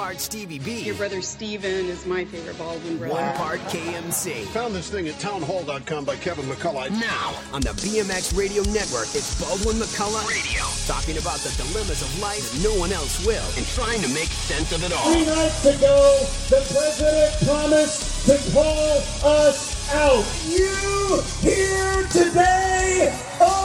part Stevie B, Your brother Steven is my favorite Baldwin brother. one part KMC. Found this thing at townhall.com by Kevin McCullough. Now, on the BMX Radio Network, it's Baldwin McCullough Radio, talking about the dilemmas of life that no one else will, and trying to make sense of it all. Three nights ago, the president promised to call us out. You here today are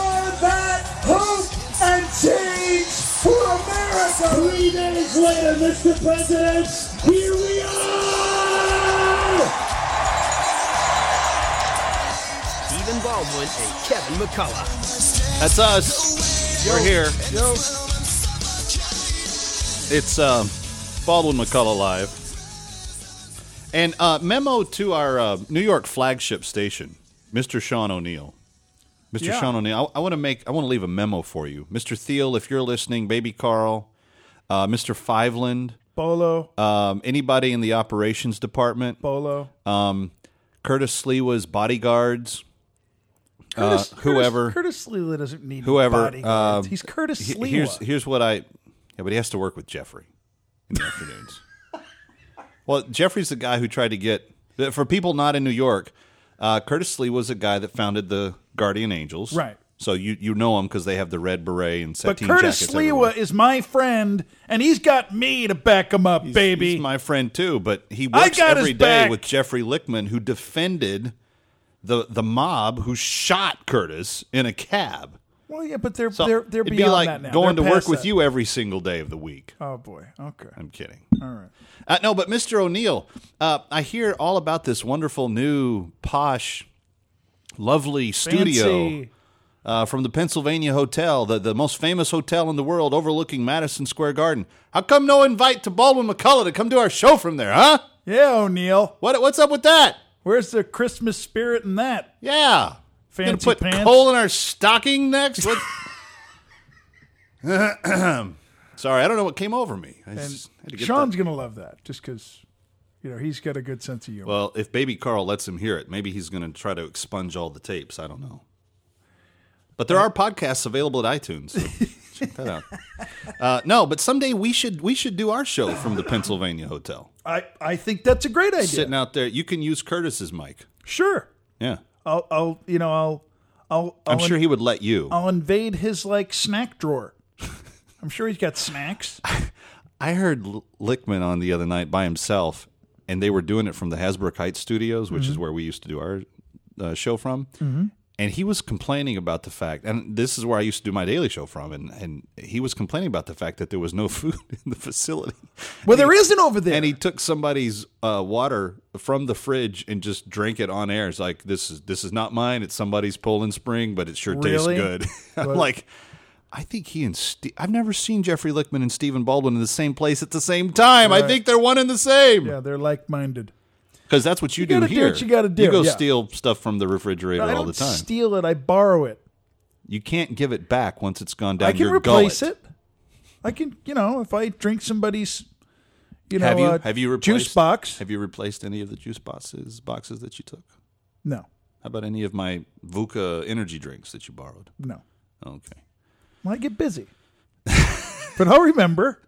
Three days later, Mr. President, here we are. Stephen Baldwin and Kevin McCullough. That's us. We're here. Yo. It's um, Baldwin McCullough live. And uh, memo to our uh, New York flagship station, Mr. Sean O'Neill. Mr. Yeah. Sean O'Neill, I, I want to make, I want to leave a memo for you, Mr. Thiel, if you're listening, Baby Carl, uh, Mr. Fiveland, Bolo, um, anybody in the operations department, Bolo. um, Curtis Sliwa's bodyguards, Curtis, uh, whoever- Curtis, Curtis Sliwa doesn't need whoever. bodyguards. um, He's Curtis he- Sliwa. Here's here's what I. Yeah, but he has to work with Jeffrey in the afternoons. Well, Jeffrey's the guy who tried to get for people not in New York. Uh, Curtis Sliwa a guy that founded the Guardian Angels, Right. So you you know him because they have the red beret and but sateen Curtis jackets. Everywhere. is my friend, and he's got me to back him up, baby. He's my friend too, but he I works got every day back. with Jeffrey Lichtman, who defended the the mob who shot Curtis in a cab. well, yeah, but they're they're they're it'd beyond be like that now. going They're to work past with that. you every single day of the week. Oh boy. Okay. I'm kidding. All right. Uh, no, but Mr. O'Neill, uh, I hear all about this wonderful new posh, lovely studio Fancy. Uh, from the Pennsylvania Hotel, the, the most famous hotel in the world overlooking Madison Square Garden. How come no invite to Baldwin McCullough to come do our show from there, huh? Yeah, O'Neill. What, what's up with that? Where's the Christmas spirit in that? Yeah. Gonna put pants. coal in our stocking next? What? Sorry, I don't know what came over me. I And just had to Sean's love that just because, you know, he's got a good sense of humor. Well, if Baby Carl lets him hear it, maybe he's going to try to expunge all the tapes. I don't know. But there are podcasts available at iTunes. So check that out. Uh, no, but someday we should we should do our show from the Pennsylvania Hotel. I I think that's a great idea. Sitting out there, you can use Curtis's mic. Sure. Yeah, I'll I'll you know I'll I'll I'm I'll sure he would let you. I'll invade his like snack drawer. I'm sure he's got snacks. I heard Lichtman on the other night by himself, and they were doing it from the Hasbrouck Heights Studios, which is where we used to do our uh, show from. And he was complaining about the fact, and this is where I used to do my daily show from, and, and he was complaining about the fact that there was no food in the facility. Well, there isn't over there. And he took somebody's uh, water from the fridge and just drank it on air. It's like this is this is not mine. It's somebody's Poland Spring, but it sure tastes good. I'm What? like, I think he and Ste I've never seen Jeffrey Lichtman and Stephen Baldwin in the same place at the same time. I think they're one and the same. yeah, they're like-minded. Because that's what you, You do do here. what you gotta do, You go yeah. steal stuff from the refrigerator I all the time. I steal it. I borrow it. you can't give it back once it's gone down I can replace gullet. it. I can, you know, if I drink somebody's, you know, Have you uh, have you replaced juice box? Have you replaced any of the juice boxes boxes that you took? No, How about any of my VUCA energy drinks that you borrowed? no. Okay. Well, I get busy, but I'll remember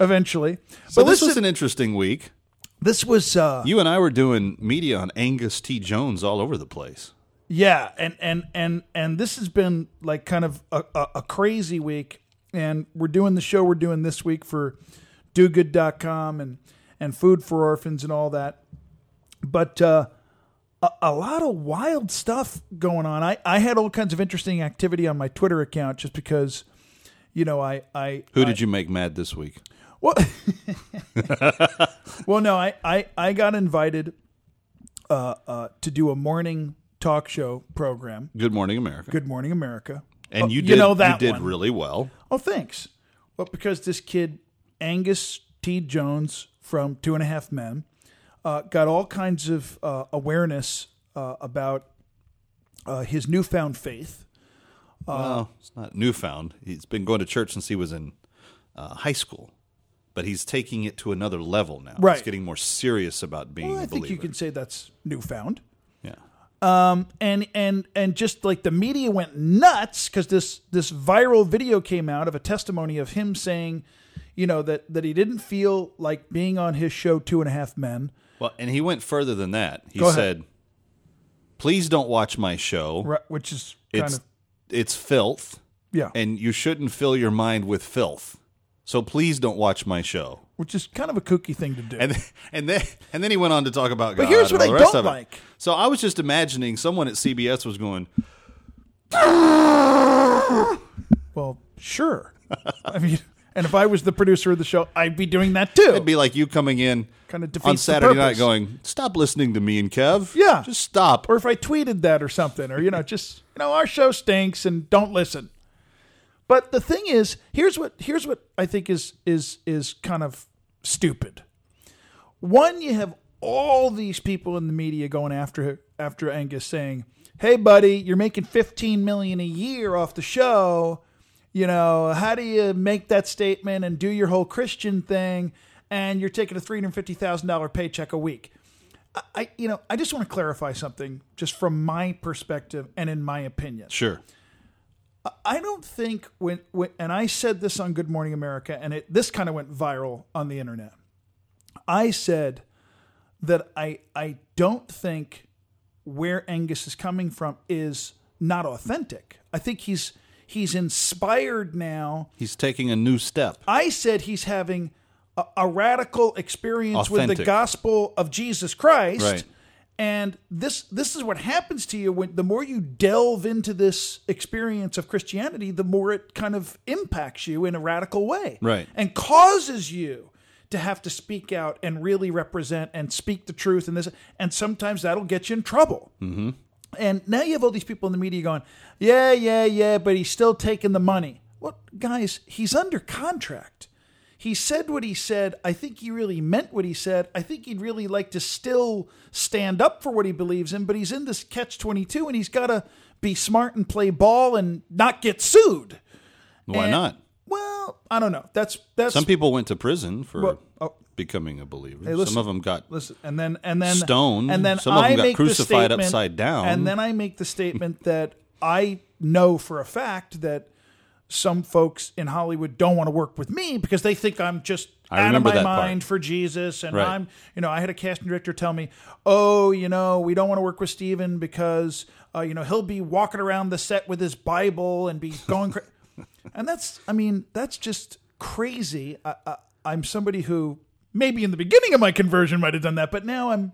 eventually. So but this listen, was an interesting week. This was uh, You and I were doing media on Angus T. Jones all over the place. Yeah, and and and and this has been like kind of a, a, a crazy week, and we're doing the show we're doing this week for DoGood.com and and Food for Orphans and all that, but uh, a, a lot of wild stuff going on. I I had all kinds of interesting activity on my Twitter account just because, you know, I I Who I- did you make mad this week? Well, well, no, I, I, I got invited uh, uh, to do a morning talk show program. Good Morning America. Good Morning America. And Oh, you you did know that you did one. really well. Oh, thanks. Well, because this kid Angus T. Jones from Two and a Half Men uh, got all kinds of uh, awareness uh, about uh, his newfound faith. well, it's not newfound. He's been going to church since he was in uh, high school, but he's taking it to another level now. Right. He's getting more serious about being Well, I think believer. you can say that's newfound. yeah. Um, and and and just like the media went nuts because this this viral video came out of a testimony of him saying, you know that that he didn't feel like being on his show Two and a Half Men. Well, and he went further than that. He said, "Please don't watch my show. Right, which is kind It's of it's filth, yeah, and you shouldn't fill your mind with filth. So please don't watch my show." which is kind of a kooky thing to do. And then, and then and then he went on to talk about But God. here's what I don't of like. So I was just imagining someone at CBS was going, well, sure. I mean, and if I was the producer of the show, I'd be doing that too. it'd be like you coming in Kinda defeats on Saturday night going, "Stop listening to me and Kev. Yeah. just stop." or if I tweeted that or something, or you know, just you know, our show stinks and don't listen. But the thing is, here's what here's what I think is is is kind of stupid. One, you have all these people in the media going after after Angus saying, "Hey, buddy, you're making 15 million a year off the show. You know, how do you make that statement and do your whole Christian thing? And you're taking a three hundred fifty thousand dollar paycheck a week." I- I, you know, I just want to clarify something, just from my perspective and in my opinion. Sure. I don't think when, when and I said this on Good Morning America, and it this kind of went viral on the internet. I said that I I don't think where Angus is coming from is not authentic. I think he's he's inspired now. He's taking a new step. I said he's having a, a radical experience with the gospel of Jesus Christ. Right. And this this is what happens to you when the more you delve into this experience of Christianity, the more it kind of impacts you in a radical way. Right. And causes you to have to speak out and really represent and speak the truth and this and sometimes that'll get you in trouble. Mm-hmm. And now you have all these people in the media going, yeah, yeah, yeah, but he's still taking the money. Well, guys, he's under contract. He said what he said. I think he really meant what he said. I think he'd really like to still stand up for what he believes in, but he's in this catch 22 and he's got to be smart and play ball and not get sued. Why And- not? Well, I don't know. That's that's Some people went to prison for Well, oh. becoming a believer. listen. Some of them got listen, and then and then Stoned. and then Some of I them got make the crucified upside down. and then I make the statement that I know for a fact that some folks in Hollywood don't want to work with me because they think I'm just I out of my that part. mind for Jesus, and Right. I'm you know I had a casting director tell me, oh you know we don't want to work with Steven because uh, you know he'll be walking around the set with his Bible and be going. Cra-. And that's, I mean, that's just crazy. I, I, I'm somebody who maybe in the beginning of my conversion might have done that, but now I'm,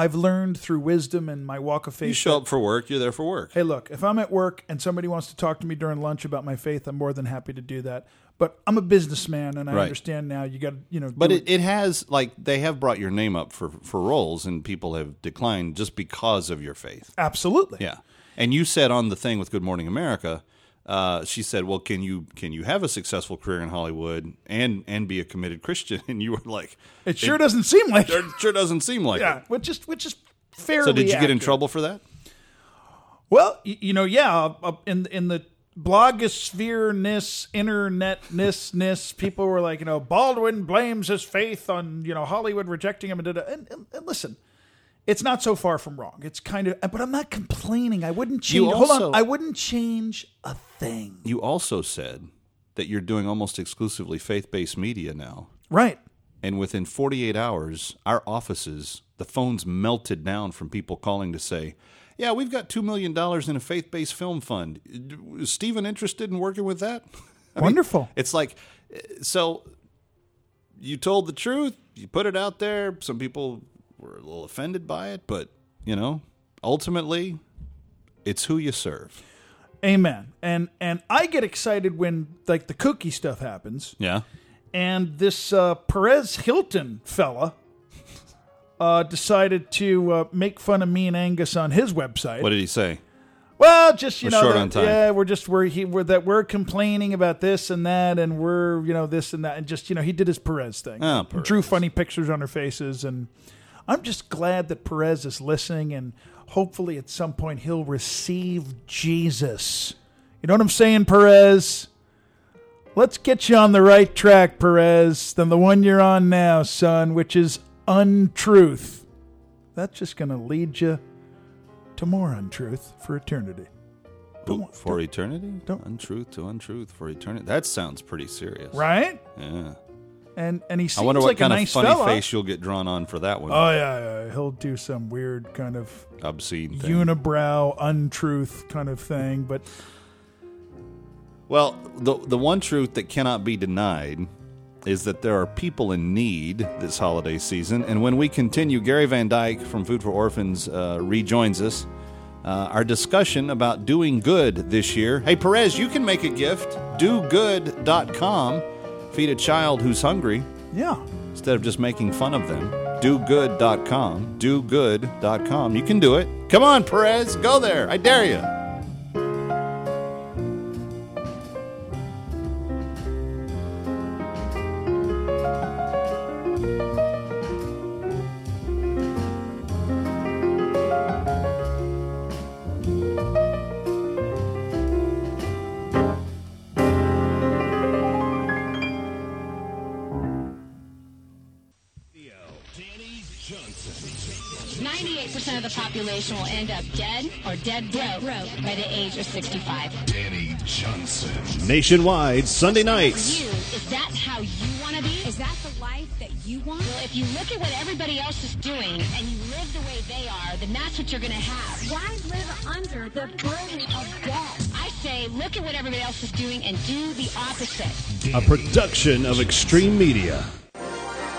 I've learned through wisdom and my walk of faith. you show up for work, you're there for work. Hey, look, if I'm at work and somebody wants to talk to me during lunch about my faith, I'm more than happy to do that. But I'm a businessman, and I Right. understand now. You got to, you know, But it, it has like they have brought your name up for for roles, and people have declined just because of your faith. absolutely. Yeah, and you said on the thing with Good Morning America, uh, she said, "Well, can you can you have a successful career in Hollywood and and be a committed Christian?" And you were like, It sure doesn't seem like It sure doesn't seem like yeah, it. which is which is fairly. So did you get in trouble for that? Well, y- you know, yeah, uh, uh, in in the blogosphere ness, internet ness ness, people were like, you know, Baldwin blames his faith on you know Hollywood rejecting him, and, and, and, and listen. It's not so far from wrong. It's kind of, but I'm not complaining. I wouldn't change. You hold on, I wouldn't change a thing. You also said that you're doing almost exclusively faith based media now. Right. And within 48 hours, our offices, the phones melted down from people calling to say, Yeah, we've got $2 million in a faith based film fund. Is Steven interested in working with that? I mean, Wonderful. it's like, uh, so you told the truth, you put it out there. Some people were a little offended by it, but, you know, ultimately, it's who you serve. Amen. And and I get excited when like the cookie stuff happens. Yeah. and this uh, Perez Hilton fella uh, decided to uh, make fun of me and Angus on his website. What did he say? well, just you We're know, short that- on time. yeah, we're just we're he we're that we're complaining about this and that, and we're you know this and that, and just you know he did his Perez thing, Oh, He drew funny pictures on our faces, and I'm just glad that Perez is listening, and hopefully at some point he'll receive Jesus. You know what I'm saying, Perez? Let's get you on the right track, Perez, than the one you're on now, son, which is untruth. That's just going to lead you to more untruth for eternity. Don't- for eternity? don't- untruth to untruth for eternity. That sounds pretty serious. right? Yeah. And and he seems I wonder what like kind a of funny fella. face you'll get drawn on for that one. Oh yeah, yeah, he'll do some weird kind of Obscene thing. unibrow untruth kind of thing. But Well, the the one truth that cannot be denied is that there are people in need this holiday season. And when we continue, Gary Van Dyke from Food for Orphans uh, rejoins us. Uh, our discussion about doing good this year. Hey, Perez, you can make a gift. DoGood.com. Feed a child who's hungry yeah, instead of just making fun of them. DoGood.com. DoGood.com. You can do it. Come on, Perez. Go there. I dare you. Danny Johnson. Nationwide, Sunday nights. You, if that's how you want to be, is that the life that you want? Well, if you look at what everybody else is doing and you live the way they are, then that's what you're going to have. Why live under the burden of death? I say, look at what everybody else is doing and do the opposite. A production of Extreme Media.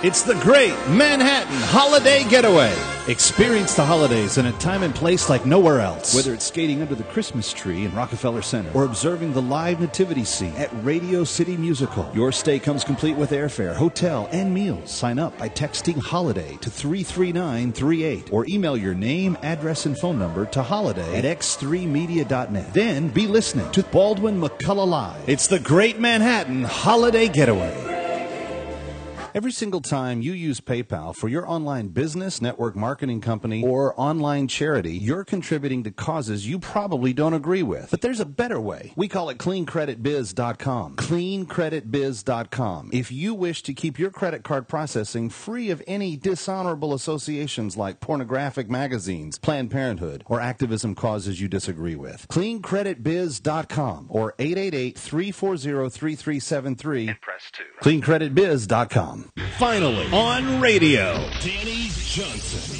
It's the Great Manhattan Holiday Getaway. Experience the holidays in a time and place like nowhere else. Whether it's skating under the Christmas tree in Rockefeller Center or observing the live nativity scene at Radio City Musical, your stay comes complete with airfare, hotel, and meals. Sign up by texting HOLIDAY to 33938 or email your name, address, and phone number to holiday at x3media.net. Then be listening to Baldwin McCullough Live. It's the Great Manhattan Holiday Getaway. Every single time you use PayPal for your online business, network marketing company, or online charity, you're contributing to causes you probably don't agree with. But there's a better way. We call it cleancreditbiz.com. Cleancreditbiz.com. If you wish to keep your credit card processing free of any dishonorable associations like pornographic magazines, Planned Parenthood, or activism causes you disagree with, cleancreditbiz.com or 888-340-3373 and press 2. Cleancreditbiz.com. Finally, on radio. Danny Johnson.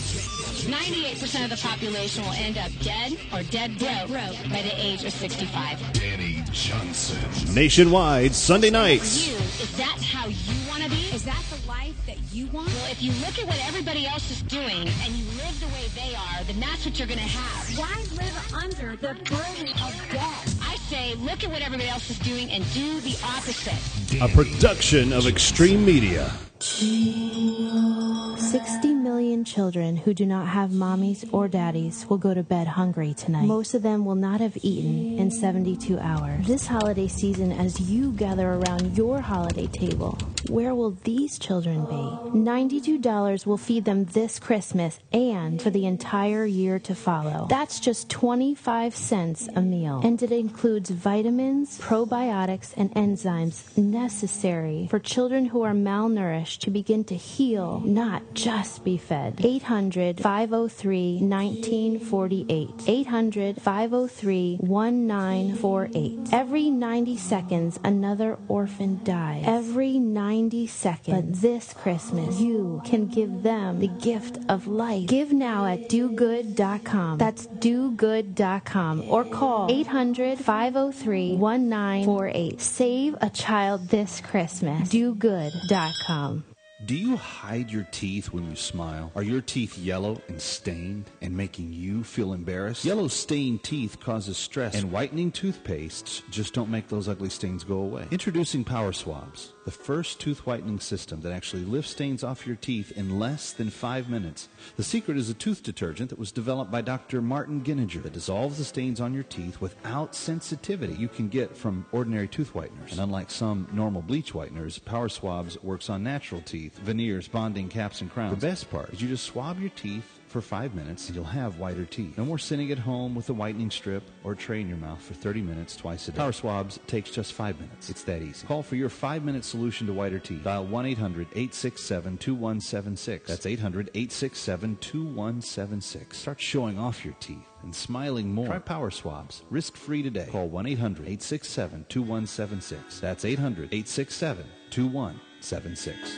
Ninety-eight percent of the population will end up dead or dead broke, by the age of sixty-five. Danny Johnson. Nationwide, Sunday For nights. you, if that's how you want to be, Is that the life that you want? well, if you look at what everybody else is doing and you live the way they are, then that's what you're going to have. Why live under the burden of debt? I say, look at what everybody else is doing and do the opposite. A production of Extreme Media. 60 million children who do not have mommies or daddies will go to bed hungry tonight. Most of them will not have eaten in 72 hours. This holiday season, as you gather around your holiday table, where will these children be? $92 will feed them this Christmas and for the entire year to follow. That's just 25 cents a meal. And it includes vitamins, probiotics, and enzymes necessary for children who are malnourished to begin to heal, not just be fed. 800 503 1948. 800 503 1948. Every 90 seconds, another orphan dies. Every 90 seconds. But this Christmas, you can give them the gift of life. Give now at dogood.com. That's dogood.com or call 800 503 1948. Save a child this Christmas. dogood.com. Do you hide your teeth when you smile? Are your teeth yellow and stained and making you feel embarrassed? Yellow stained teeth causes stress, and whitening toothpastes just don't make those ugly stains go away. Introducing Power Swabs, the first tooth whitening system that actually lifts stains off your teeth in less than five minutes. The secret is a tooth detergent that was developed by Dr. Martin Giniger that dissolves the stains on your teeth without sensitivity you can get from ordinary tooth whiteners. And unlike some normal bleach whiteners, Power Swabs works on natural teeth teeth, veneers, bonding, caps, and crowns. The best part is you just swab your teeth for five minutes you'll have whiter teeth. No more sitting at home with a whitening strip or tray in your mouth for 30 minutes twice a day. Power Swabs takes just five minutes. It's that easy. Call for your five minute solution to whiter teeth. Dial 1 800 867 2176. That's 800 867 2176. Start showing off your teeth and smiling more. Try Power Swabs. Risk free today. Call 1 800 867 2176. That's 800 867 2176.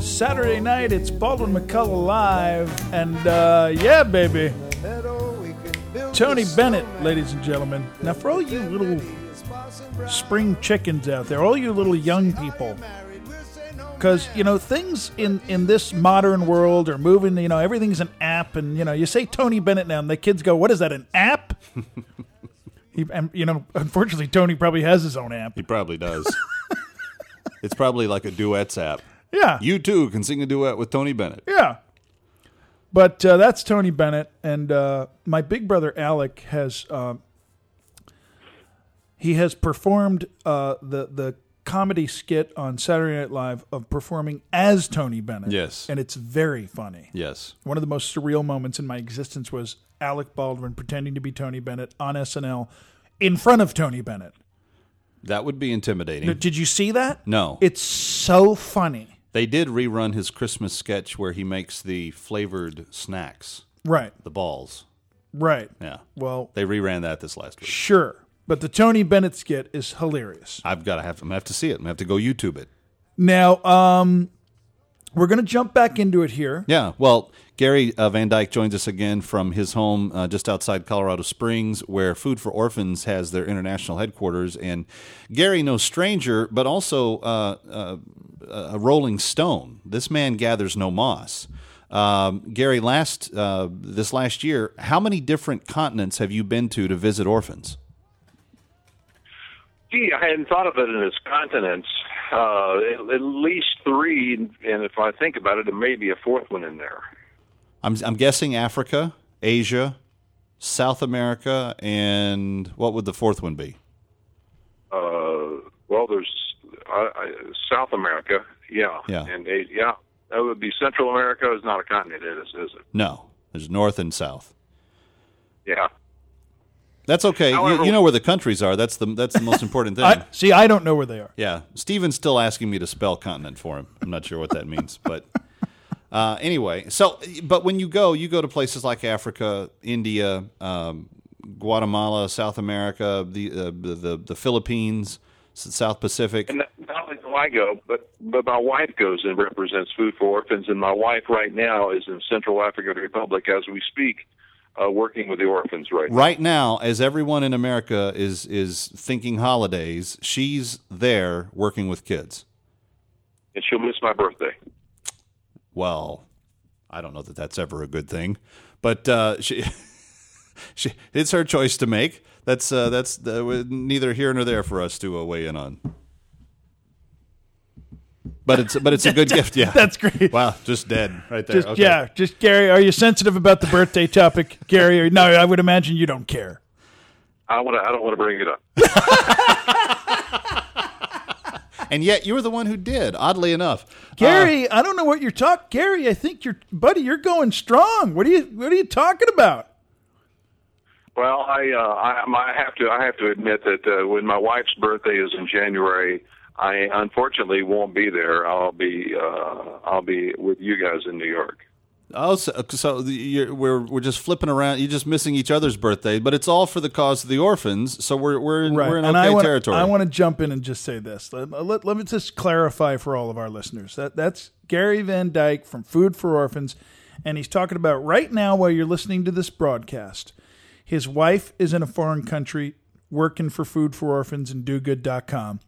Saturday night, it's Baldwin McCullough live, and uh, yeah, baby, Tony Bennett, ladies and gentlemen. Now, for all you little spring chickens out there, all you little young people, because you know things in in this modern world are moving. You know, everything's an app, and you know, you say Tony Bennett now, and the kids go, "What is that? An app?" he, and you know, unfortunately, Tony probably has his own app. He probably does. it's probably like a duets app. Yeah. You too can sing a duet with Tony Bennett. Yeah. But uh, that's Tony Bennett, and uh, my big brother Alec has uh, he has performed uh, the the comedy skit on Saturday Night Live of performing as Tony Bennett. Yes. and it's very funny. Yes. One of the most surreal moments in my existence was Alec Baldwin pretending to be Tony Bennett on SNL in front of Tony Bennett. That would be intimidating. Did you see that? No. It's so funny. They did rerun his Christmas sketch where he makes the flavored snacks, Right. the balls. Right. Yeah. Well, They reran that this last week. sure. But the Tony Bennett skit is hilarious. I've got to have, I'm gonna have to see it. I'm gonna have to go YouTube it. Now, um, we're going to jump back into it here. Yeah. Well, Gary uh, Van Dyke joins us again from his home uh, just outside Colorado Springs, where Food for Orphans has their international headquarters. And Gary, no stranger, but also uh, uh, a Rolling Stone. This man gathers no moss. Um, Gary, last uh, this last year, how many different continents have you been to to visit orphans? Gee, I hadn't thought of it in its continents. Uh, at, at least three, and if I think about it, there may be a fourth one in there. I'm, I'm guessing Africa, Asia, South America, and what would the fourth one be? Uh, well, there's uh, South America, yeah, Yeah. and Asia, yeah. That would be Central America. Is not a continent, is is it? No, there's North and South. Yeah. That's okay. You, However- you know where the countries are. That's the that's the most important thing. I, see, I don't know where they are. yeah, Steven's still asking me to spell continent for him. I'm not sure what that means, but uh, anyway. So, but when you go, you go to places like Africa, India, um, Guatemala, South America, the uh, the, the the Philippines, South Pacific. And not not only do I go, but but my wife goes and represents Food for Orphans, and my wife right now is in Central African Republic as we speak, uh, working with the orphans right now. Right now, as everyone in America is is thinking holidays, she's there working with kids. And she'll miss my birthday. Well, I don't know that that's ever a good thing, but uh, she, she it's her choice to make. That's uh, that's uh, neither here nor there for us to uh, weigh in on. But it's but it's a good gift. Yeah, That's great. Wow, just dead right there. Just Okay. yeah, just Gary. Are you sensitive about the birthday topic, Gary? Or, no, I would imagine you don't care. I want to. I don't want to bring it up. And yet you were the one who did. Oddly enough, Gary, I don't know what you're talking. Gary, I think you're, buddy. You're going strong. What are you What are you talking about? Well, I uh, I, I have to I have to admit that uh, when my wife's birthday is in January, I unfortunately won't be there. I'll be uh, I'll be with you guys in New York. Oh, so, so you're, we're we're just flipping around. You're just missing each other's birthday, but it's all for the cause of the orphans. So we're we're in, we're in and okay I wanna, territory. I want to jump in and just say this. Let, let, let me just clarify for all of our listeners that that's Gary Van Dyke from Food for Orphans, and he's talking about right now while you're listening to this broadcast. His wife is in a foreign country working for Food for Orphans and DoGood.com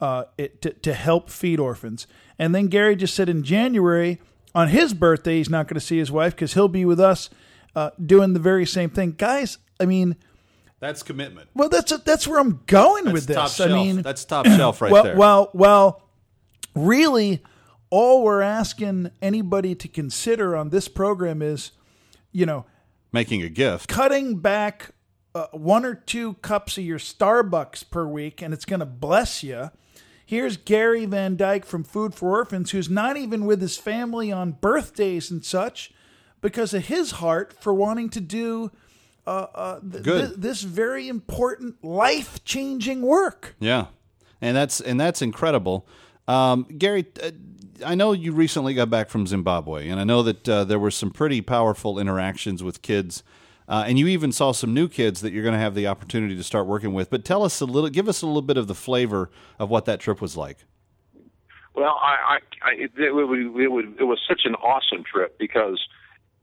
uh, it, to, to help feed orphans. And then Gary just said in January, on his birthday, he's not going to see his wife because he'll be with us uh, doing the very same thing. Guys, I mean, That's commitment. well, that's that's where I'm going That's with this. top I mean, That's top shelf right well, there. Well, well, really, all we're asking anybody to consider on this program is, you know, Making a gift. cutting back uh, one or two cups of your Starbucks per week, and it's going to bless you. Here's Gary Van Dyke from Food for Orphans, who's not even with his family on birthdays and such because of his heart for wanting to do uh, uh, th- th- this very important, life changing work. Yeah, and that's and that's incredible. Um, Gary, uh, I know you recently got back from Zimbabwe, and I know that uh, there were some pretty powerful interactions with kids, uh, and you even saw some new kids that you're going to have the opportunity to start working with. But tell us a little, give us a little bit of the flavor of what that trip was like. Well, I, I, I it, it, it, it was such an awesome trip because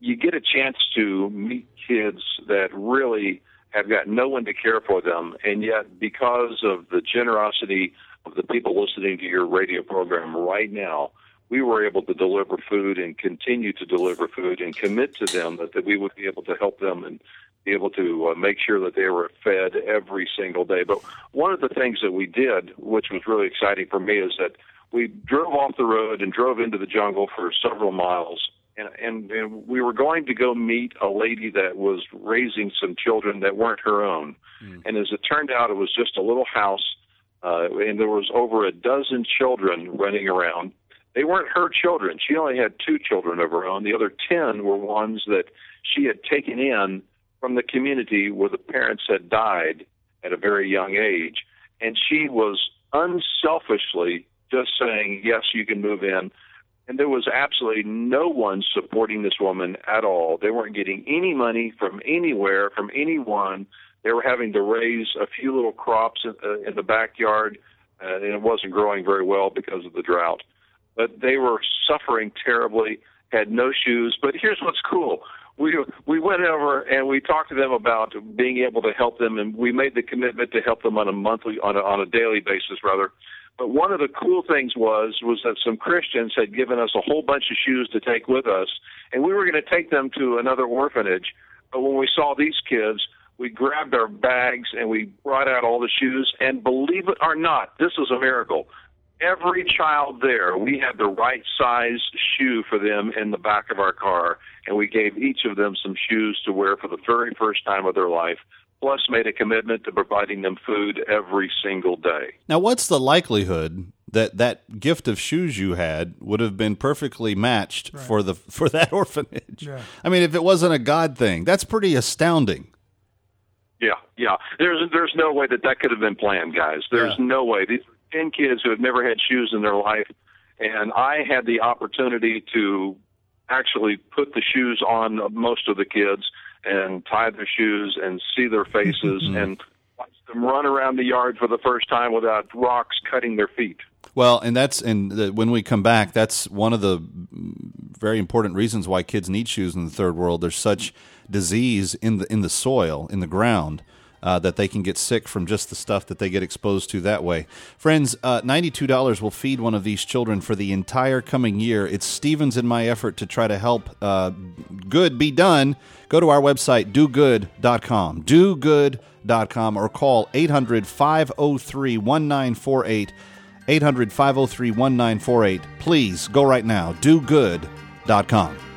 you get a chance to meet kids that really have got no one to care for them, and yet because of the generosity of the people listening to your radio program right now, we were able to deliver food and continue to deliver food and commit to them that, that we would be able to help them and be able to uh, make sure that they were fed every single day. But one of the things that we did, which was really exciting for me, is that we drove off the road and drove into the jungle for several miles. And, and, and we were going to go meet a lady that was raising some children that weren't her own. And as it turned out, it was just a little house, uh, and there was over a dozen children running around. They weren't her children. She only had two children of her own. The other ten were ones that she had taken in from the community where the parents had died at a very young age. And she was unselfishly just saying, yes, you can move in. And there was absolutely no one supporting this woman at all. They weren't getting any money from anywhere, from anyone. They were having to raise a few little crops in, uh, in the backyard, uh, and it wasn't growing very well because of the drought. But they were suffering terribly, had no shoes. But here's what's cool we we went over and we talked to them about being able to help them, and we made the commitment to help them on a monthly, on a, on a daily basis, rather. But one of the cool things was was that some Christians had given us a whole bunch of shoes to take with us, and we were going to take them to another orphanage. But when we saw these kids, we grabbed our bags and we brought out all the shoes. And believe it or not, this was a miracle. Every child there, we had the right size shoe for them in the back of our car, and we gave each of them some shoes to wear for the very first time of their life. Plus, made a commitment to providing them food every single day. Now, what's the likelihood that that gift of shoes you had would have been perfectly matched for the for that orphanage? Yeah. I mean, if it wasn't a God thing, that's pretty astounding. Yeah, yeah. There's there's no way that that could have been planned, guys. There's no way. These are ten kids who had never had shoes in their life, and I had the opportunity to actually put the shoes on most of the kids and tie their shoes and see their faces mm-hmm. and watch them run around the yard for the first time without rocks cutting their feet. Well, and that's and the, when we come back, that's one of the very important reasons why kids need shoes in the third world. There's such disease in the in the soil, in the ground, uh, that they can get sick from just the stuff that they get exposed to that way. Friends, uh, ninety-two dollars will feed one of these children for the entire coming year. It's Stevens in my effort to try to help uh, good be done. Go to our website, dogood.com, dogood.com, or call 800 503 1948. 800 503 1948. Please go right now. DoGood.com.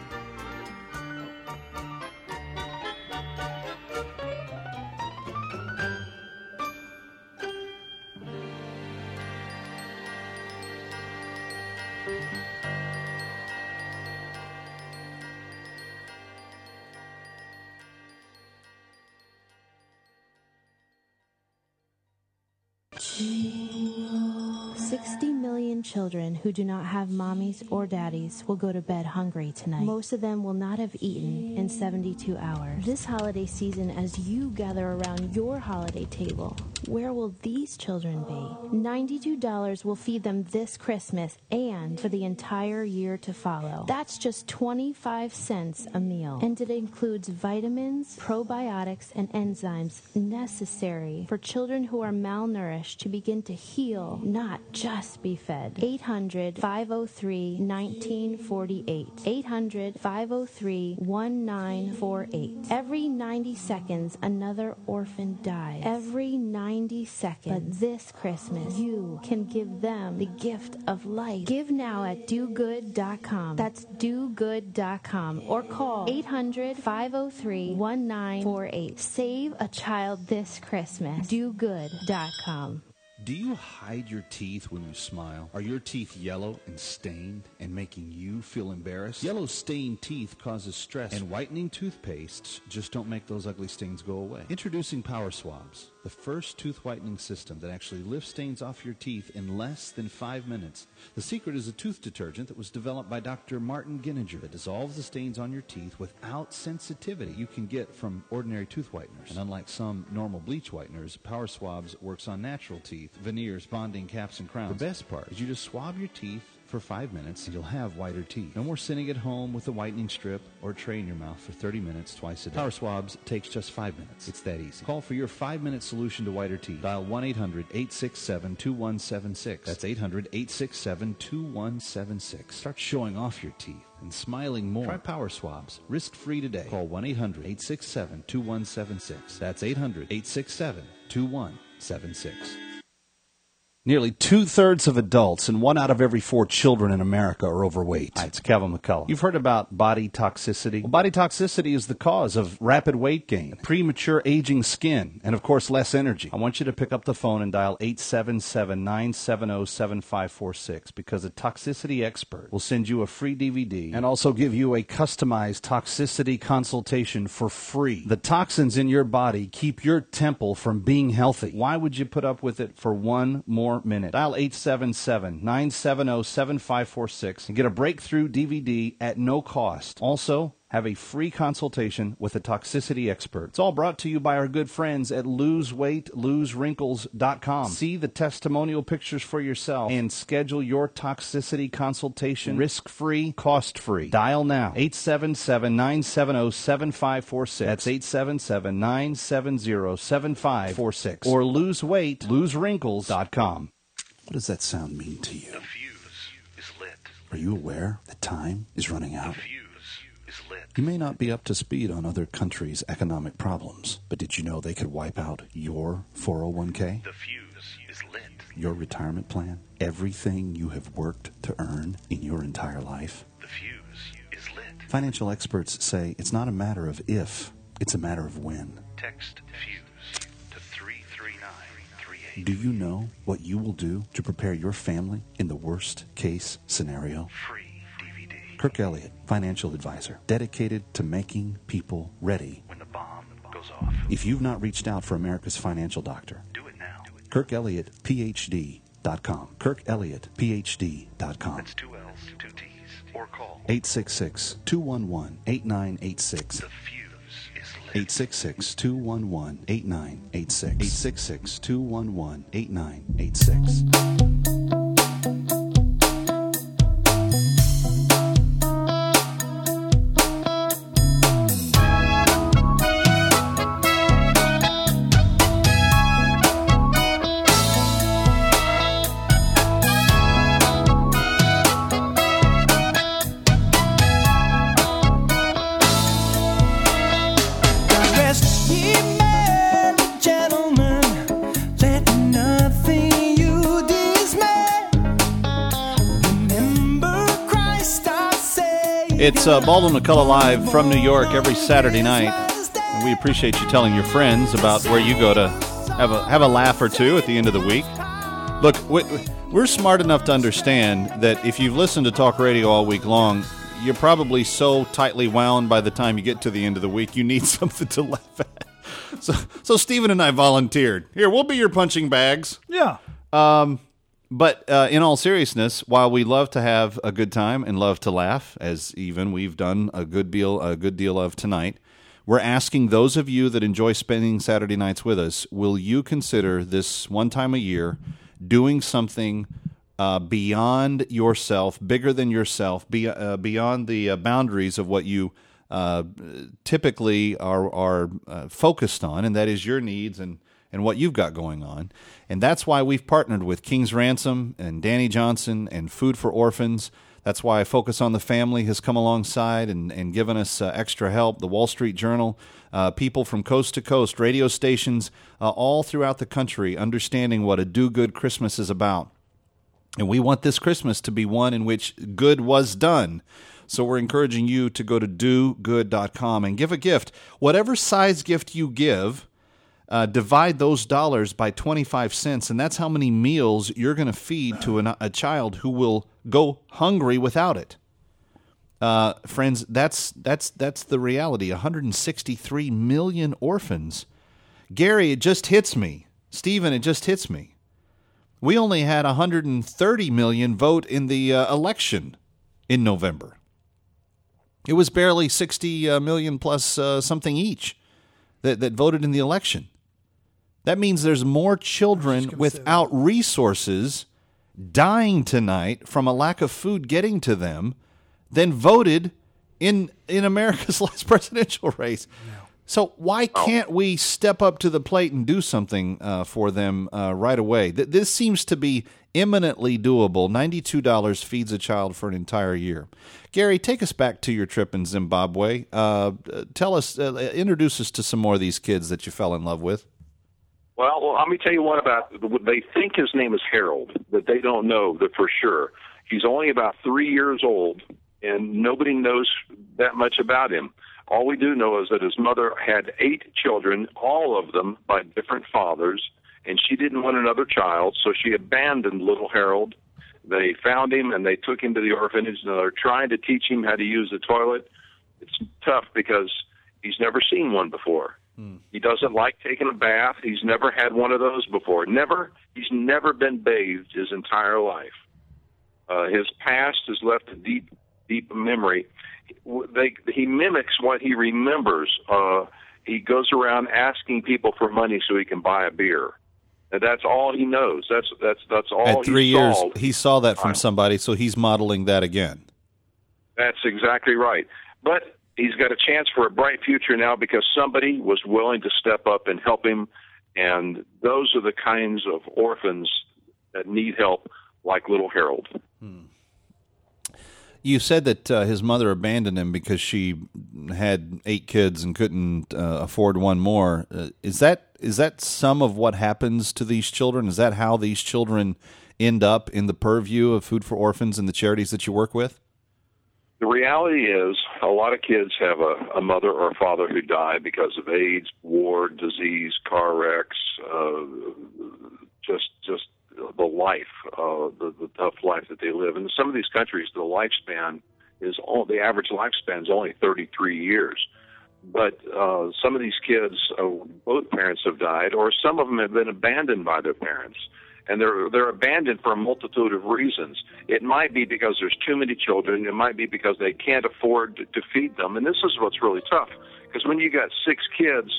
Sixty million million children who do not have mommies or daddies will go to bed hungry tonight. Most of them will not have eaten in 72 hours. This holiday season, as you gather around your holiday table, where will these children be? $92 will feed them this Christmas and for the entire year to follow. That's just 25 cents a meal. And it includes vitamins, probiotics, and enzymes necessary for children who are malnourished to begin to heal, not just be fed. 800 503 1948. 800 503 1948. Every 90 seconds, another orphan dies. Every 90 seconds. But this Christmas, you can give them the gift of life. Give now at dogood.com. That's dogood.com or call 800 503 1948. Save a child this Christmas. dogood.com. Do you hide your teeth when you smile? Are your teeth yellow and stained and making you feel embarrassed? Yellow stained teeth causes stress, and whitening toothpastes just don't make those ugly stains go away. Introducing Power Swabs, the first tooth whitening system that actually lifts stains off your teeth in less than five minutes. The secret is a tooth detergent that was developed by Dr. Martin Giniger that dissolves the stains on your teeth without sensitivity you can get from ordinary tooth whiteners. And unlike some normal bleach whiteners, Power Swabs works on natural teeth, veneers, bonding, caps, and crowns. The best part is you just swab your teeth for five minutes you'll have whiter teeth. No more sitting at home with a whitening strip or tray in your mouth for 30 minutes twice a day. Power Swabs takes just five minutes. It's that easy. Call for your five minute solution to whiter teeth. Dial 1 800 867 2176. That's 800 867 2176. Start showing off your teeth and smiling more. Try Power Swabs. Risk free today. Call 1 800 867 2176. That's 800 867 2176. Nearly two thirds of adults and one out of every four children in America are overweight. Hi, it's Kevin McCullough. You've heard about body toxicity. Well, body toxicity is the cause of rapid weight gain, premature aging skin, and of course, less energy. I want you to pick up the phone and dial 877 970 7546 because a toxicity expert will send you a free DVD and also give you a customized toxicity consultation for free. The toxins in your body keep your temple from being healthy. Why would you put up with it for one more minute? Dial 877 970 7546 and get a breakthrough DVD at no cost. Also, have a free consultation with a toxicity expert. It's all brought to you by our good friends at loseweightloserewrinkles.com. See the testimonial pictures for yourself and schedule your toxicity consultation risk-free, cost-free. Dial now 877-970-7546. That's 877-970-7546 or loseweightloserewrinkles.com. What does that sound mean to you? The fuse is lit. Are you aware that time is running out? The fuse is lit. You may not be up to speed on other countries' economic problems, but did you know they could wipe out your 401k, The fuse is lit. your retirement plan, everything you have worked to earn in your entire life? The fuse is lit. Financial experts say it's not a matter of if, it's a matter of when. Text fuse to 33938. Do you know what you will do to prepare your family in the worst case scenario? Free. Kirk Elliott, financial advisor, dedicated to making people ready. When the bomb goes off. If you've not reached out for America's financial doctor, Do it now. Kirk Elliott, PhD.com. Kirk Elliott, PhD.com. That's two L's, two T's. Or call 866 211 8986. The fuse is lit. 866 211 8986. 866 211 8986. It's uh, Baldwin McCullough Live from New York every Saturday night. And we appreciate you telling your friends about where you go to have a, have a laugh or two at the end of the week. Look, we, we're smart enough to understand that if you've listened to talk radio all week long, you're probably so tightly wound by the time you get to the end of the week, you need something to laugh at. So, so Stephen and I volunteered. Here, we'll be your punching bags. Yeah. Um, But uh, in all seriousness, while we love to have a good time and love to laugh, as even we've done a good deal, a good deal of tonight, we're asking those of you that enjoy spending Saturday nights with us, will you consider this one time a year doing something uh, beyond yourself, bigger than yourself, be, uh, beyond the uh, boundaries of what you uh, typically are are uh, focused on, and that is your needs and and what you've got going on. And that's why we've partnered with King's Ransom and Danny Johnson and Food for Orphans. That's why Focus on the Family has come alongside and, and given us uh, extra help. The Wall Street Journal, uh, people from coast to coast, radio stations uh, all throughout the country understanding what a do good Christmas is about. And we want this Christmas to be one in which good was done. So we're encouraging you to go to dogood.com and give a gift. Whatever size gift you give, uh, divide those dollars by 25 cents, and that's how many meals you're going to feed to an, a child who will go hungry without it. Uh, friends, that's that's that's the reality. 163 million orphans. Gary, it just hits me. Stephen, it just hits me. We only had 130 million vote in the uh, election in November. It was barely 60 uh, plus uh, something each that, that voted in the election. That means there's more children without resources dying tonight from a lack of food getting to them than voted in in America's last presidential race. So why can't we step up to the plate and do something uh, for them uh, right away? Th- this seems to be imminently doable. Ninety-two dollars feeds a child for an entire year. Gary, take us back to your trip in Zimbabwe. Uh, tell us, uh, introduce us to some more of these kids that you fell in love with. Well, well, let me tell you what about. They think his name is Harold, but they don't know that for sure. He's only about three years old, and nobody knows that much about him. All we do know is that his mother had eight children, all of them by different fathers, and she didn't want another child, so she abandoned little Harold. They found him and they took him to the orphanage, and they're trying to teach him how to use the toilet. It's tough because he's never seen one before. He doesn't like taking a bath. He's never had one of those before. Never. He's never been bathed his entire life. Uh, his past has left a deep, deep memory. They, he mimics what he remembers. Uh, he goes around asking people for money so he can buy a beer. And that's all he knows. That's that's that's all. At three he years, saw. he saw that from somebody, so he's modeling that again. That's exactly right. But he's got a chance for a bright future now because somebody was willing to step up and help him. And those are the kinds of orphans that need help, like little Harold. You said that uh, his mother abandoned him because she had eight kids and couldn't uh, afford one more. Uh, is that is that some of what happens to these children? Is that how these children end up in the purview of Food for Orphans and the charities that you work with? The reality is, a lot of kids have a, a mother or a father who die because of AIDS, war, disease, car wrecks, uh, just just the life, uh, the, the tough life that they live. In some of these countries, the lifespan is all the average lifespan is only 33 years. But uh, some of these kids, uh, both parents have died, or some of them have been abandoned by their parents and they're they're abandoned for a multitude of reasons. It might be because there's too many children. It might be because they can't afford to, to feed them. And this is what's really tough because when you got six kids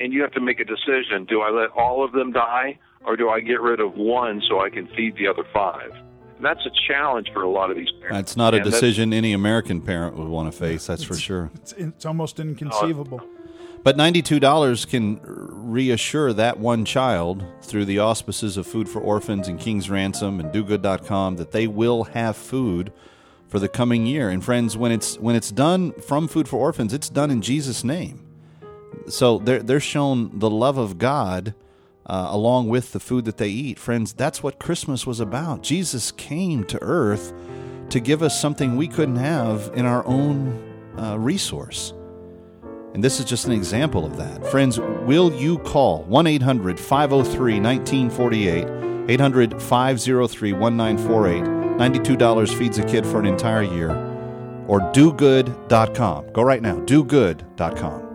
and you have to make a decision: do I let all of them die, or do I get rid of one so I can feed the other five? And that's a challenge for a lot of these parents. That's not a And decision any American parent would want to face. That's for sure. It's, it's almost inconceivable. Uh, But $92 can reassure that one child through the auspices of Food for Orphans and King's Ransom and dogood.com that they will have food for the coming year. And friends, when it's when it's done from Food for Orphans, it's done in Jesus name. So they're they're shown the love of God uh, along with the food that they eat. Friends, that's what Christmas was about. Jesus came to earth to give us something we couldn't have in our own uh, resource. And this is just an example of that. Friends, will you call 1 800 503 1948, 800 503 1948? $92 feeds a kid for an entire year. Or dogood.com. Go right now, dogood.com.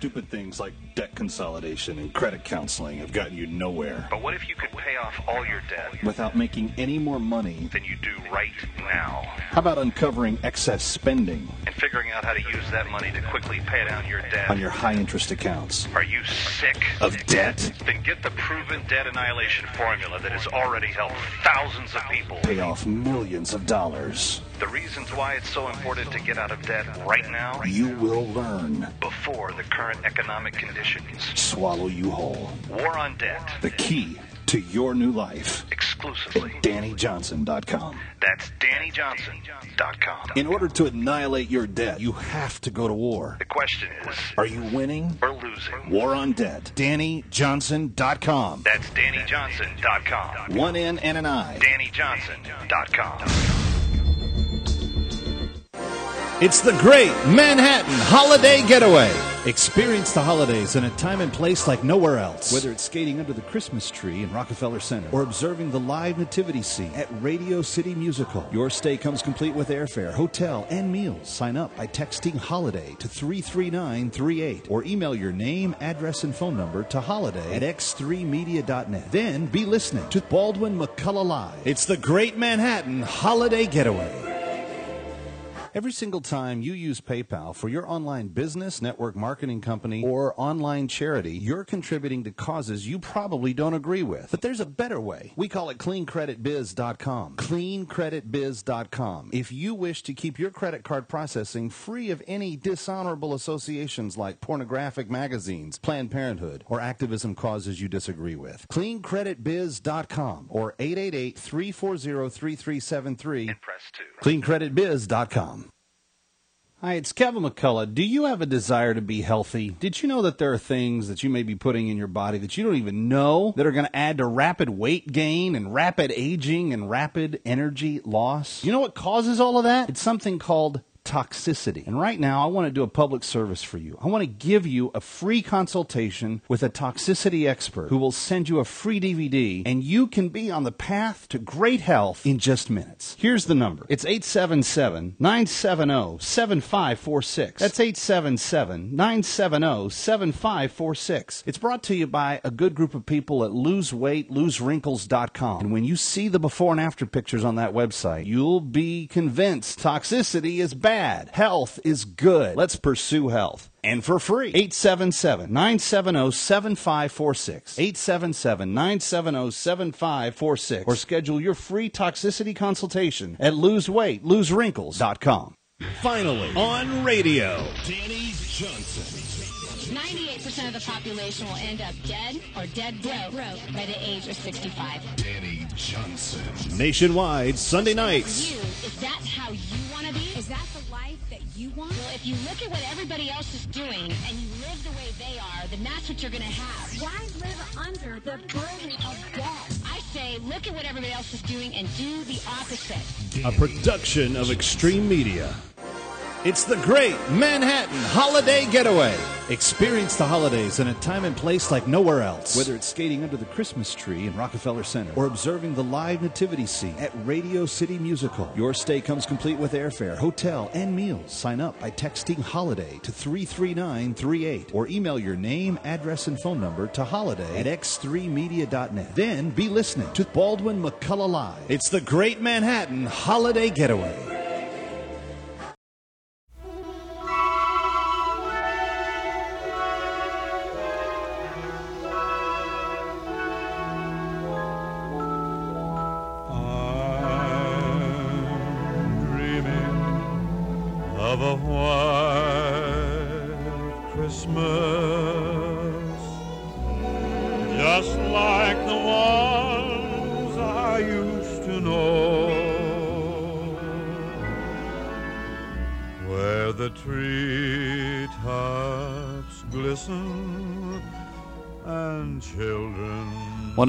Stupid things like debt consolidation and credit counseling have gotten you nowhere. But what if you could pay off all your debt Without making any more money, than you do right now? how about uncovering excess spending And figuring out how to use that money to quickly pay down your debt? on your high interest accounts? Are you sick Of debt? Then get the proven debt annihilation formula that has already helped thousands of people. Pay off millions of dollars. The reasons why it's so important to get out of debt right now You will learn. before the current economic conditions. Swallow you whole. War on debt. The key to your new life. Exclusively. DaniJohnson.com. That's DaniJohnson.com. In order to annihilate your debt, you have to go to war. The question is, Are you winning or losing? War on Debt. DaniJohnson.com. That's DaniJohnson.com. One N and an I. DaniJohnson.com. It's the great Manhattan Holiday Getaway. Experience the holidays in a time and place like nowhere else. Whether it's skating under the Christmas tree in Rockefeller Center or observing the live nativity scene at Radio City Music Hall, your stay comes complete with airfare, hotel, and meals. Sign up by texting holiday to 33938 or email your name, address, and phone number to holiday at x3media.net. Then be listening to Baldwin McCullough Live. It's the great Manhattan Holiday Getaway. Every single time you use PayPal for your online business, network marketing company, or online charity, you're contributing to causes you probably don't agree with. But there's a better way. We call it cleancreditbiz.com. Cleancreditbiz.com. If you wish to keep your credit card processing free of any dishonorable associations like pornographic magazines, Planned Parenthood, or activism causes you disagree with, cleancreditbiz.com or 888-340-3373 Press 2. cleancreditbiz.com. Hi, it's Kevin McCullough. Do you have a desire to be healthy? Did you know that there are things that you may be putting in your body that you don't even know that are going to add to rapid weight gain and rapid aging and rapid energy loss? You know what causes all of that? It's something called toxicity. And right now, I want to do a public service for you. I want to give you a free consultation with a toxicity expert who will send you a free DVD, and you can be on the path to great health in just minutes. Here's the number it's 877 970 7546. That's 877 970 7546. It's brought to you by a good group of people at loseweightloserwrinkles.com. And when you see the before and after pictures on that website, you'll be convinced toxicity is bad. Health is good. Let's pursue health. And for free. 877 970 7546. 877 970 7546. Or schedule your free toxicity consultation at loseweightloserwrinkles.com. Finally, on radio, Dani Johnson. 98% of the population will end up dead or dead broke, by the age of 65. Dani Johnson. Nationwide, Sunday For nights. you, is that how you want to be? Is that the life that you want? Well, if you look at what everybody else is doing and you live the way they are, then that's what you're going to have. Why live under the burden of debt? I say, look at what everybody else is doing and do the opposite. A production of Extreme Media. It's the great Manhattan Holiday Getaway. Experience the holidays in a time and place like nowhere else. Whether it's skating under the Christmas tree in Rockefeller Center or observing the live nativity scene at Radio City Music Hall, your stay comes complete with airfare, hotel, and meals. Sign up by texting holiday to 33938 or email your name, address, and phone number to holiday at x3media.net. Then be listening to Baldwin McCullough Live. It's the great Manhattan Holiday Getaway.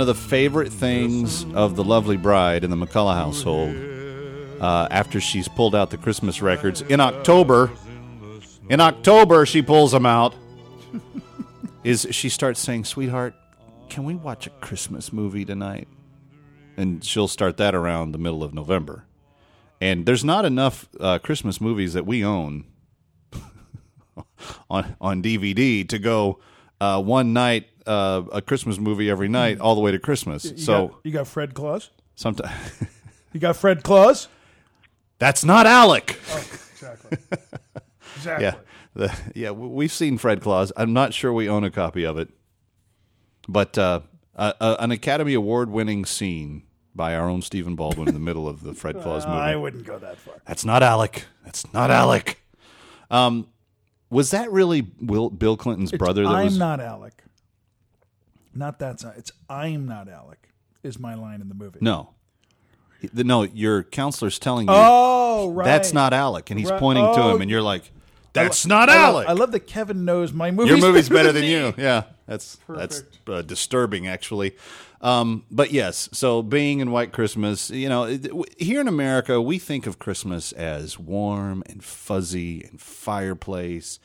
One of the favorite things of the lovely bride in the McCullough household, uh, after she's pulled out the Christmas records in October, in October she pulls them out, is she starts saying, "Sweetheart, can we watch a Christmas movie tonight?" And she'll start that around the middle of November. And there's not enough uh, Christmas movies that we own on on DVD to go uh, one night uh, a Christmas movie every night all the way to Christmas. You so got, you got Fred Claus. sometimes You got Fred Claus. that's not Alec. Oh, exactly. exactly. Yeah, the, yeah, we've seen Fred Claus. I'm not sure we own a copy of it, but uh, uh, uh, an Academy Award winning scene by our own Stephen Baldwin in the middle of the Fred Claus movie. I wouldn't go that far. That's not Alec. That's not Alec. Um, was that really Will, Bill Clinton's It's brother? That I'm was not Alec. Not that's not. It's I'm not Alec. Is my line in the movie? no. No, your counselor's telling you. Oh, right. That's not Alec, and he's Right. pointing to Oh. him, and you're like, "That's lo- not I love- Alec." I love that Kevin knows my movie. Your movie's better than you. Yeah, that's Perfect. that's uh, disturbing, actually. Um, but yes, so being in White Christmas, you know, here in America, we think of Christmas as warm and fuzzy and fireplace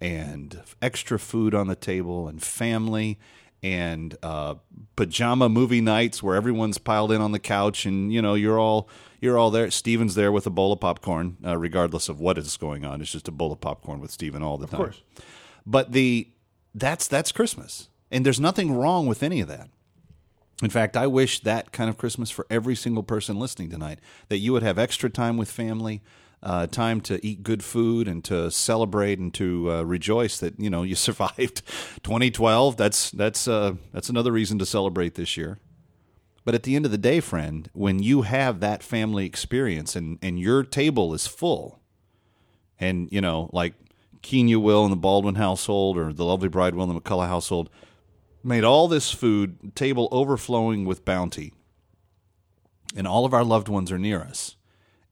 and extra food on the table and family and uh, pajama movie nights where everyone's piled in on the couch and you know you're all you're all there. Stephen's there with a bowl of popcorn, uh, regardless of what is going on. It's just a bowl of popcorn with Stephen all the time. course. But the that's that's Christmas, and there's nothing wrong with any of that. In fact, I wish that kind of Christmas for every single person listening tonight that you would have extra time with family, uh, time to eat good food and to celebrate and to uh, rejoice that you know you survived 2012. That's that's uh, that's another reason to celebrate this year. But at the end of the day, friend, when you have that family experience and, and your table is full, and you know, like Kennya will in the Baldwin household or the lovely bride will in the McCullough household, made all this food, table overflowing with bounty, and all of our loved ones are near us,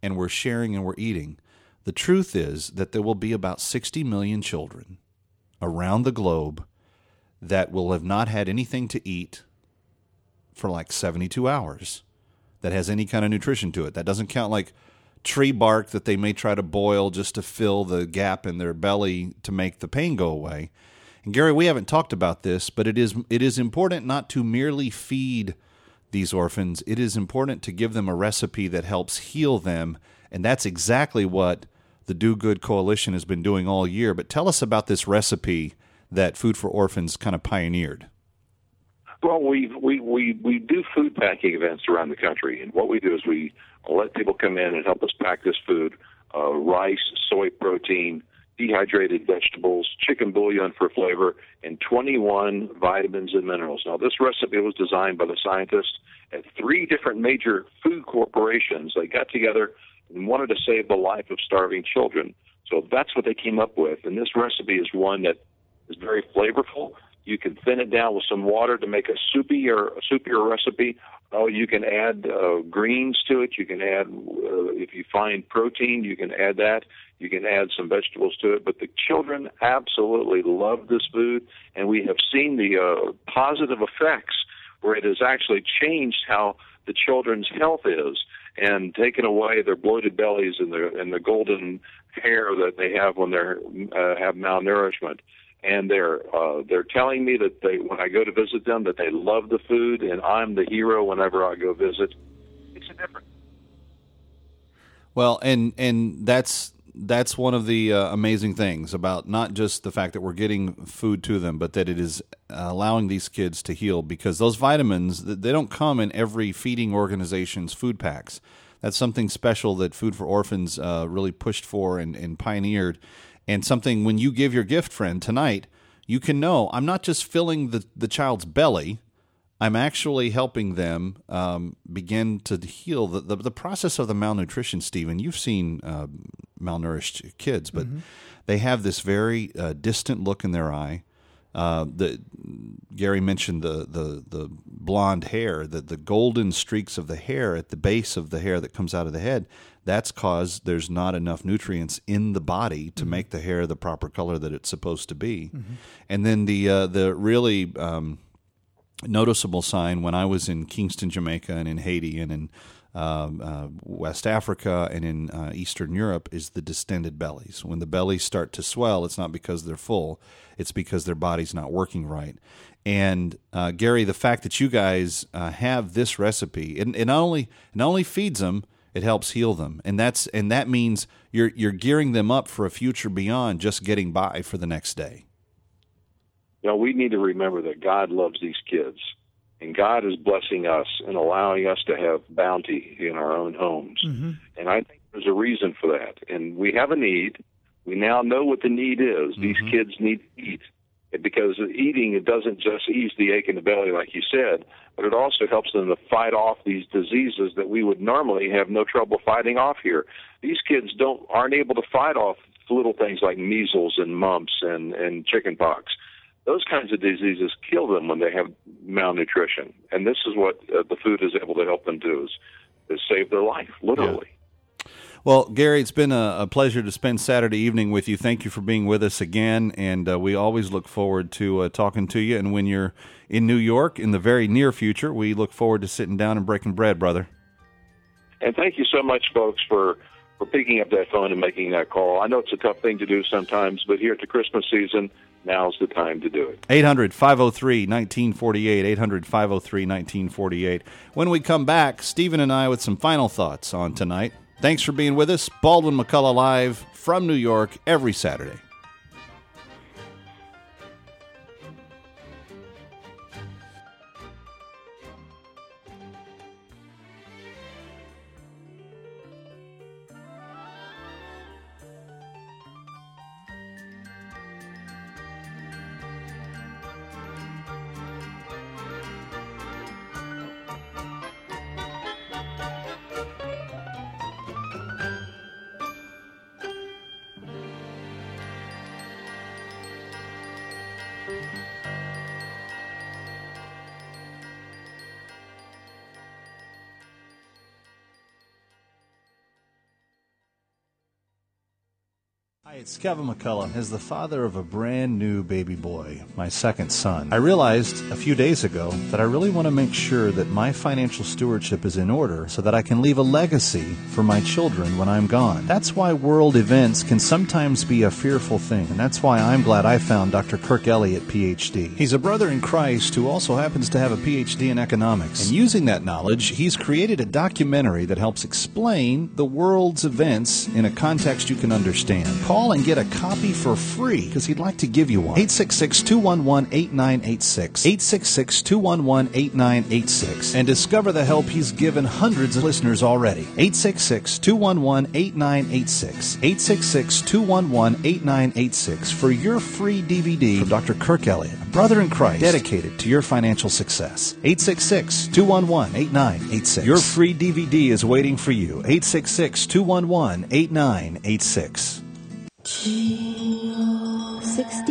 and we're sharing and we're eating. The truth is that there will be about 60 million children around the globe that will have not had anything to eat for like 72 hours that has any kind of nutrition to it. That doesn't count like tree bark that they may try to boil just to fill the gap in their belly to make the pain go away. And Gary, we haven't talked about this, but it is it is important not to merely feed these orphans. It is important to give them a recipe that helps heal them, and that's exactly what the Do Good Coalition has been doing all year. But tell us about this recipe that Food for Orphans kind of pioneered. Well, we we we we do food packing events around the country, and what we do is we let people come in and help us pack this food: uh, rice, soy protein, dehydrated vegetables, chicken bouillon for flavor, and 21 vitamins and minerals. Now, this recipe was designed by the scientists at three different major food corporations. They got together and wanted to save the life of starving children. So that's what they came up with, and this recipe is one that is very flavorful. You can thin it down with some water to make a soupy or soupier recipe. Oh, you can add uh, greens to it. You can add, uh, if you find protein, you can add that. You can add some vegetables to it. But the children absolutely love this food, and we have seen the uh, positive effects where it has actually changed how the children's health is and taken away their bloated bellies and the and the golden hair that they have when they're uh, have malnourishment and they're uh, they're telling me that they when I go to visit them that they love the food and I'm the hero whenever I go visit. It's a difference. Well, and and that's that's one of the uh, amazing things about not just the fact that we're getting food to them, but that it is allowing these kids to heal because those vitamins they don't come in every feeding organization's food packs. That's something special that Food for Orphans uh, really pushed for and, and pioneered, and something when you give your gift friend tonight, you can know I'm not just filling the the child's belly. I'm actually helping them um, begin to heal the, the, the process of the malnutrition. Stephen, you've seen uh, malnourished kids, but they have this very uh, distant look in their eye. Uh, the Gary mentioned the, the the blonde hair, the the golden streaks of the hair at the base of the hair that comes out of the head. That's cause there's not enough nutrients in the body to make the hair the proper color that it's supposed to be. And then the uh, the really um, noticeable sign when I was in Kingston, Jamaica, and in Haiti, and in um, uh, West Africa, and in uh, Eastern Europe is the distended bellies. When the bellies start to swell, it's not because they're full; it's because their body's not working right. And uh, Gary, the fact that you guys uh, have this recipe, it, it not only it not only feeds them, It helps heal them, and that's and that means you're you're gearing them up for a future beyond just getting by for the next day. You know, we need to remember that God loves these kids, and God is blessing us and allowing us to have bounty in our own homes. Mm-hmm. And I think there's a reason for that. And we have a need. We now know what the need is. These kids need to eat. Because eating, it doesn't just ease the ache in the belly, like you said, but it also helps them to fight off these diseases that we would normally have no trouble fighting off here. These kids don't aren't able to fight off little things like measles and mumps and and chicken pox. Those kinds of diseases kill them when they have malnutrition, and this is what uh, the food is able to help them do is, is save their life, literally. Well, Gary, it's been a, a pleasure to spend Saturday evening with you. Thank you for being with us again, and uh, we always look forward to uh, talking to you. And when you're in New York in the very near future, we look forward to sitting down and breaking bread, brother. And thank you so much, folks, for for picking up that phone and making that call. I know it's a tough thing to do sometimes, but here at the Christmas season, now's the time to do it. 800 503 1948. 800 503 1948. When we come back, Stephen and I with some final thoughts on tonight. Thanks for being with us. Baldwin McCullough live from New York every Saturday. It's Kevin McCullough. As the father of a brand new baby boy, my second son, I realized a few days ago that I really want to make sure that my financial stewardship is in order so that I can leave a legacy for my children when I'm gone. That's why world events can sometimes be a fearful thing, and that's why I'm glad I found Dr. Kirk Elliott, PhD. He's a brother in Christ who also happens to have a PhD in economics. And using that knowledge, he's created a documentary that helps explain the world's events in a context you can understand. Call and get a copy for free because he'd like to give you one. 866 211 8986. 866 211 8986. And discover the help he's given hundreds of listeners already. 866 211 8986. 866 211 8986 for your free DVD from Dr. Kirk Elliott, a brother in Christ dedicated to your financial success. 866 211 8986. Your free DVD is waiting for you. 866 211 8986. 60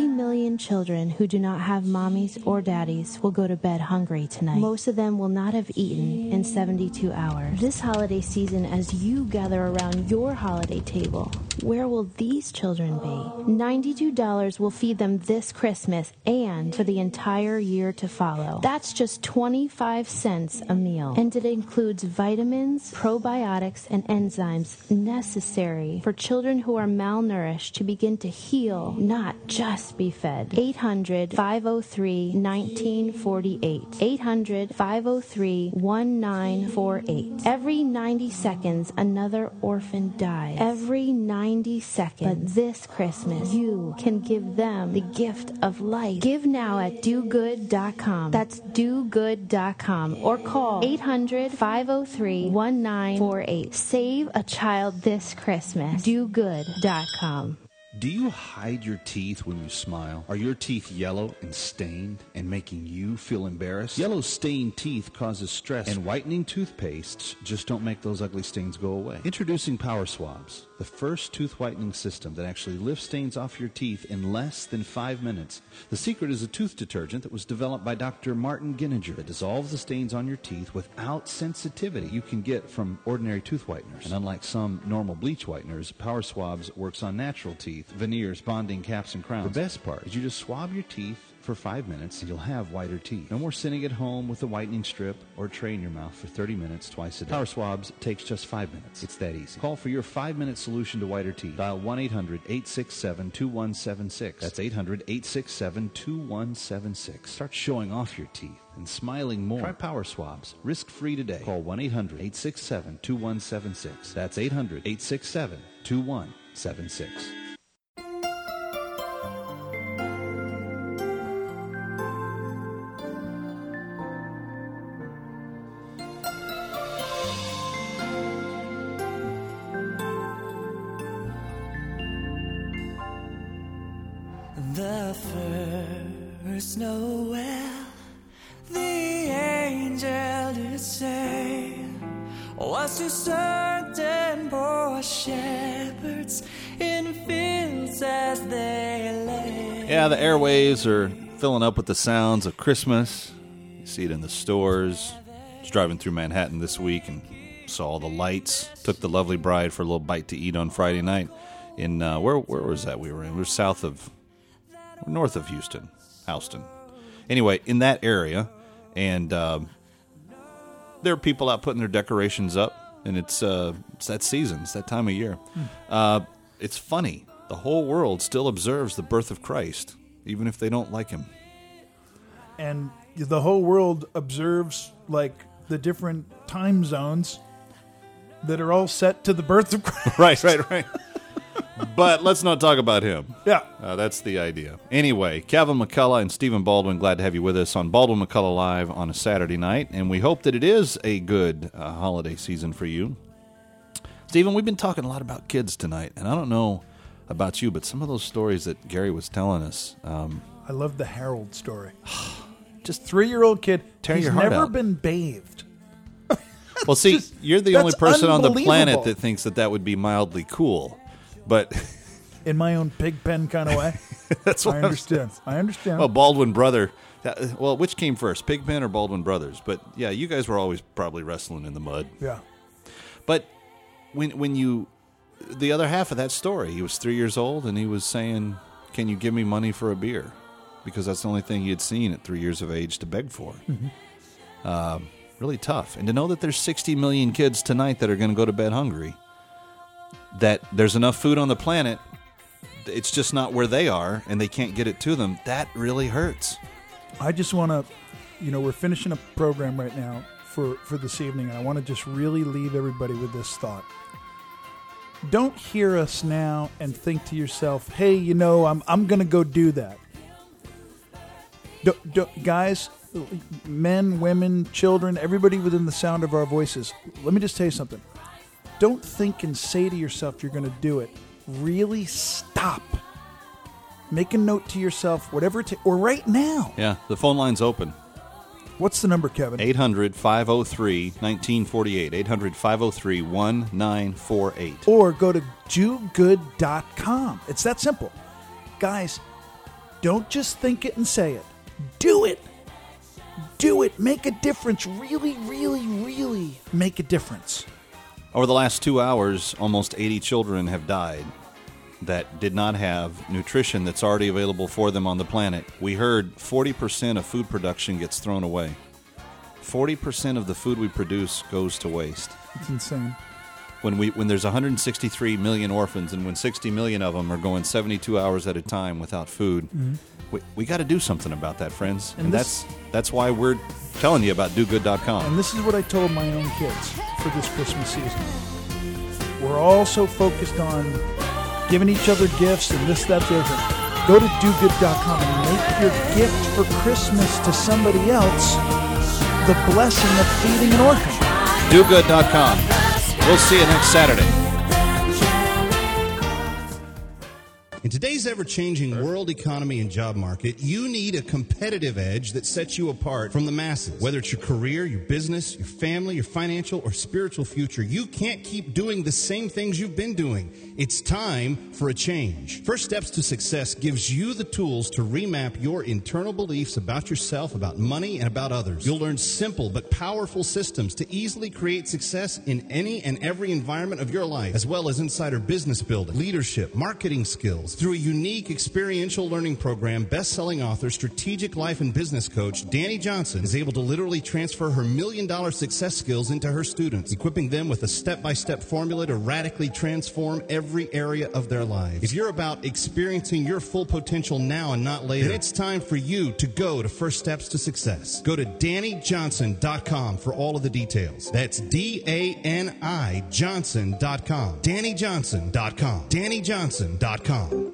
million children who do not have mommies or daddies will go to bed hungry tonight. Most of them will not have eaten in 72 hours. This holiday season, as you gather around your holiday table, where will these children be? $92 will feed them this Christmas and for the entire year to follow. That's just 25 cents a meal. And it includes vitamins, probiotics, and enzymes necessary for children who are malnourished to begin to heal, not just be fed. 800 503 1948. 800 503 1948. Every 90 seconds, another orphan dies. Every 90 seconds. But this Christmas, you can give them the gift of life. Give now at dogood.com. That's dogood.com. Or call 800 503 1948. Save a child this Christmas. dogood.com. Do you hide your teeth when you smile? Are your teeth yellow and stained and making you feel embarrassed? Yellow stained teeth causes stress, and whitening toothpastes just don't make those ugly stains go away. Introducing Power Swabs, the first tooth whitening system that actually lifts stains off your teeth in less than five minutes. The secret is a tooth detergent that was developed by Dr. Martin Giniger that dissolves the stains on your teeth without sensitivity you can get from ordinary tooth whiteners. And unlike some normal bleach whiteners, Power Swabs works on natural teeth, veneers, bonding, caps, and crowns. The best part is you just swab your teeth for five minutes you'll have whiter teeth. No more sitting at home with a whitening strip or tray in your mouth for 30 minutes twice a day. Power Swabs takes just five minutes. It's that easy. Call for your five minute solution to whiter teeth. Dial 1 800 867 2176. That's 800 867 2176. Start showing off your teeth and smiling more. Try Power Swabs. Risk free today. Call 1 800 867 2176. That's 800 867 2176. Airwaves are filling up with the sounds of Christmas. You see it in the stores. I was driving through Manhattan this week and saw all the lights. Took the lovely bride for a little bite to eat on Friday night. In uh, where where was that we were in? We were south of, north of Houston, Houston. Anyway, in that area, and um, there are people out putting their decorations up, and it's uh, it's that season, it's that time of year. Uh, it's funny. The whole world still observes the birth of Christ, even if they don't like him. and the whole world observes like the different time zones that are all set to the birth of Christ. right, right, right. but let's not talk about him. Yeah. Uh, that's the idea. Anyway, Kevin McCullough and Stephen Baldwin, glad to have you with us on Baldwin McCullough Live on a Saturday night, and we hope that it is a good uh, holiday season for you. Stephen, we've been talking a lot about kids tonight, and I don't know about you, but some of those stories that Gary was telling us. Um, I love the Harold story. Just three year old kid. Tear He's your heart never out. been bathed. well, see, you're the only person on the planet that thinks that that would be mildly cool, but In my own pig pen kind of way. That's what I I'm understand. I understand. Well, Baldwin brother. that- Well, which came first, Pigpen or Baldwin brothers? But yeah, you guys were always probably wrestling in the mud. yeah. But when when you the other half of that story, he was three years old and he was saying, "Can you give me money for a beer?" Because that's the only thing he had seen at three years of age to beg for. Um, really tough, and to know that there's 60 million kids tonight that are going to go to bed hungry. That there's enough food on the planet, it's just not where they are, and they can't get it to them. That really hurts. I just want to, you know, we're finishing a program right now for for this evening, and I want to just really leave everybody with this thought. Don't hear us now and think to yourself, "Hey, you know, I'm I'm going to go do that." Don't, don't, guys, men, women, children, everybody within the sound of our voices. Let me just tell you something. Don't think and say to yourself you're going to do it. Really stop. Make a note to yourself, whatever it or right now. Yeah, the phone line's open. What's the number, Kevin? 800 503 1948. 800 503 1948. Or go to dogood.com. It's that simple. Guys, don't just think it and say it. Do it. Do it. Make a difference. Really, really, really make a difference. Over the last two hours, almost 80 children have died that did not have nutrition that's already available for them on the planet. We heard 40% of food production gets thrown away. 40% of the food we produce goes to waste. It's insane. When we when there's 163 million orphans and when 60 million of them are going 72 hours at a time without food, Mhm. we, we got to do something about that, friends. And And, this- that's that's why we're telling you about dogood.com. And this is what I told my own kids for this Christmas season. We're all so focused on giving each other gifts and this, that, the other. Go to dogood.com and make your gift for Christmas to somebody else the blessing of feeding an orphan. dogood.com. We'll see you next Saturday. Today's ever changing world economy and job market, you need a competitive edge that sets you apart from the masses. Whether it's your career, your business, your family, your financial or spiritual future, you can't keep doing the same things you've been doing. It's time for a change. First Steps to Success gives you the tools to remap your internal beliefs about yourself, about money, and about others. You'll learn simple but powerful systems to easily create success in any and every environment of your life, as well as insider business building, leadership, marketing skills, skills. Through a unique experiential learning program, best-selling author, strategic life and business coach Dani Johnson is able to literally transfer her million dollar success skills into her students, equipping them with a step-by-step formula to radically transform every area of their lives. If you're about experiencing your full potential now and not later, then it's time for you to go to First Steps to Success. Go to DaniJohnson.com for all of the details. That's D-A-N-I Johnson.com. DaniJohnson.com. DaniJohnson.com.